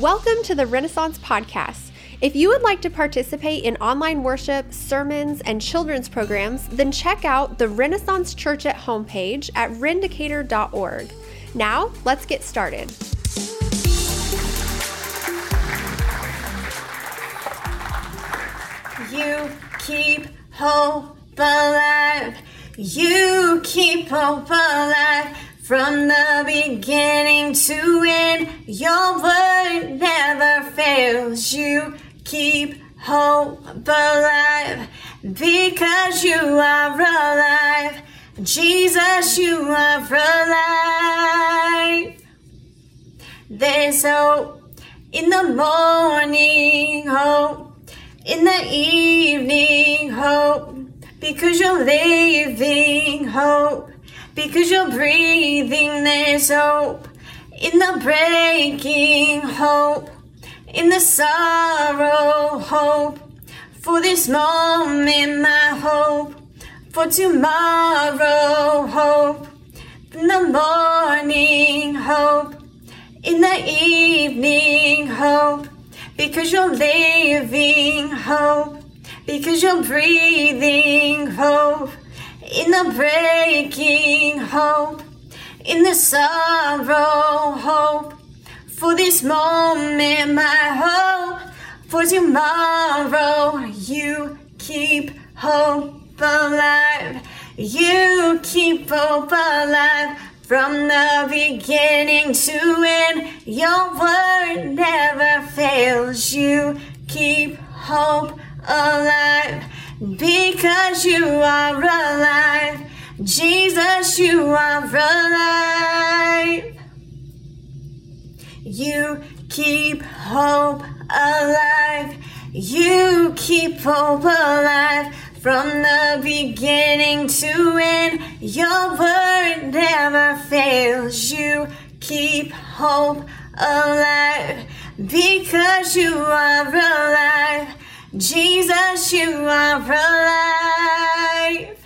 Welcome to the Renaissance Podcast. If you would like to participate in online worship, sermons, and children's programs, then check out the Renaissance Church at homepage at rendicator.org. Now, let's get started. You keep hope alive. You keep hope alive. From the beginning to end, your word never fails. You keep hope alive because you are alive. Jesus, you are alive. There's hope in the morning, hope in the evening, hope because you're living, hope because you're breathing. There's hope in the breaking, hope in the sorrow, hope for this moment, my hope for tomorrow, hope in the morning, hope in the evening, hope because you're living, hope because you're breathing, hope in the breaking, hope in the sorrow, hope for this moment, my hope for tomorrow. You keep hope alive. You keep hope alive from the beginning to end. Your word never fails. You keep hope alive because you are alive. Jesus, you are alive. You keep hope alive. You keep hope alive from the beginning to end. Your word never fails. You keep hope alive because you are alive. Jesus, you are alive.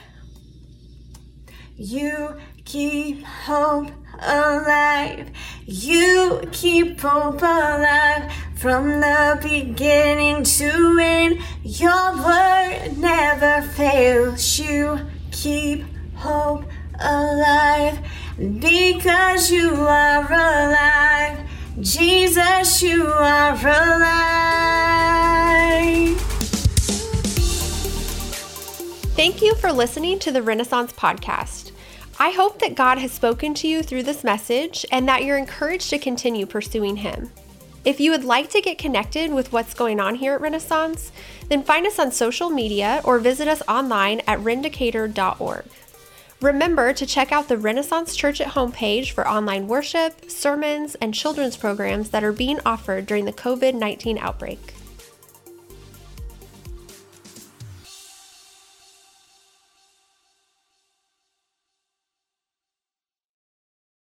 You keep hope alive. You keep hope alive from the beginning to end. Your word never fails. You keep hope alive because you are alive. Jesus, you are alive. Thank you for listening to the Renaissance Podcast. I hope that God has spoken to you through this message and that you're encouraged to continue pursuing Him. If you would like to get connected with what's going on here at Renaissance, then find us on social media or visit us online at rendicator.org. Remember to check out the Renaissance Church at homepage for online worship, sermons, and children's programs that are being offered during the COVID 19 outbreak.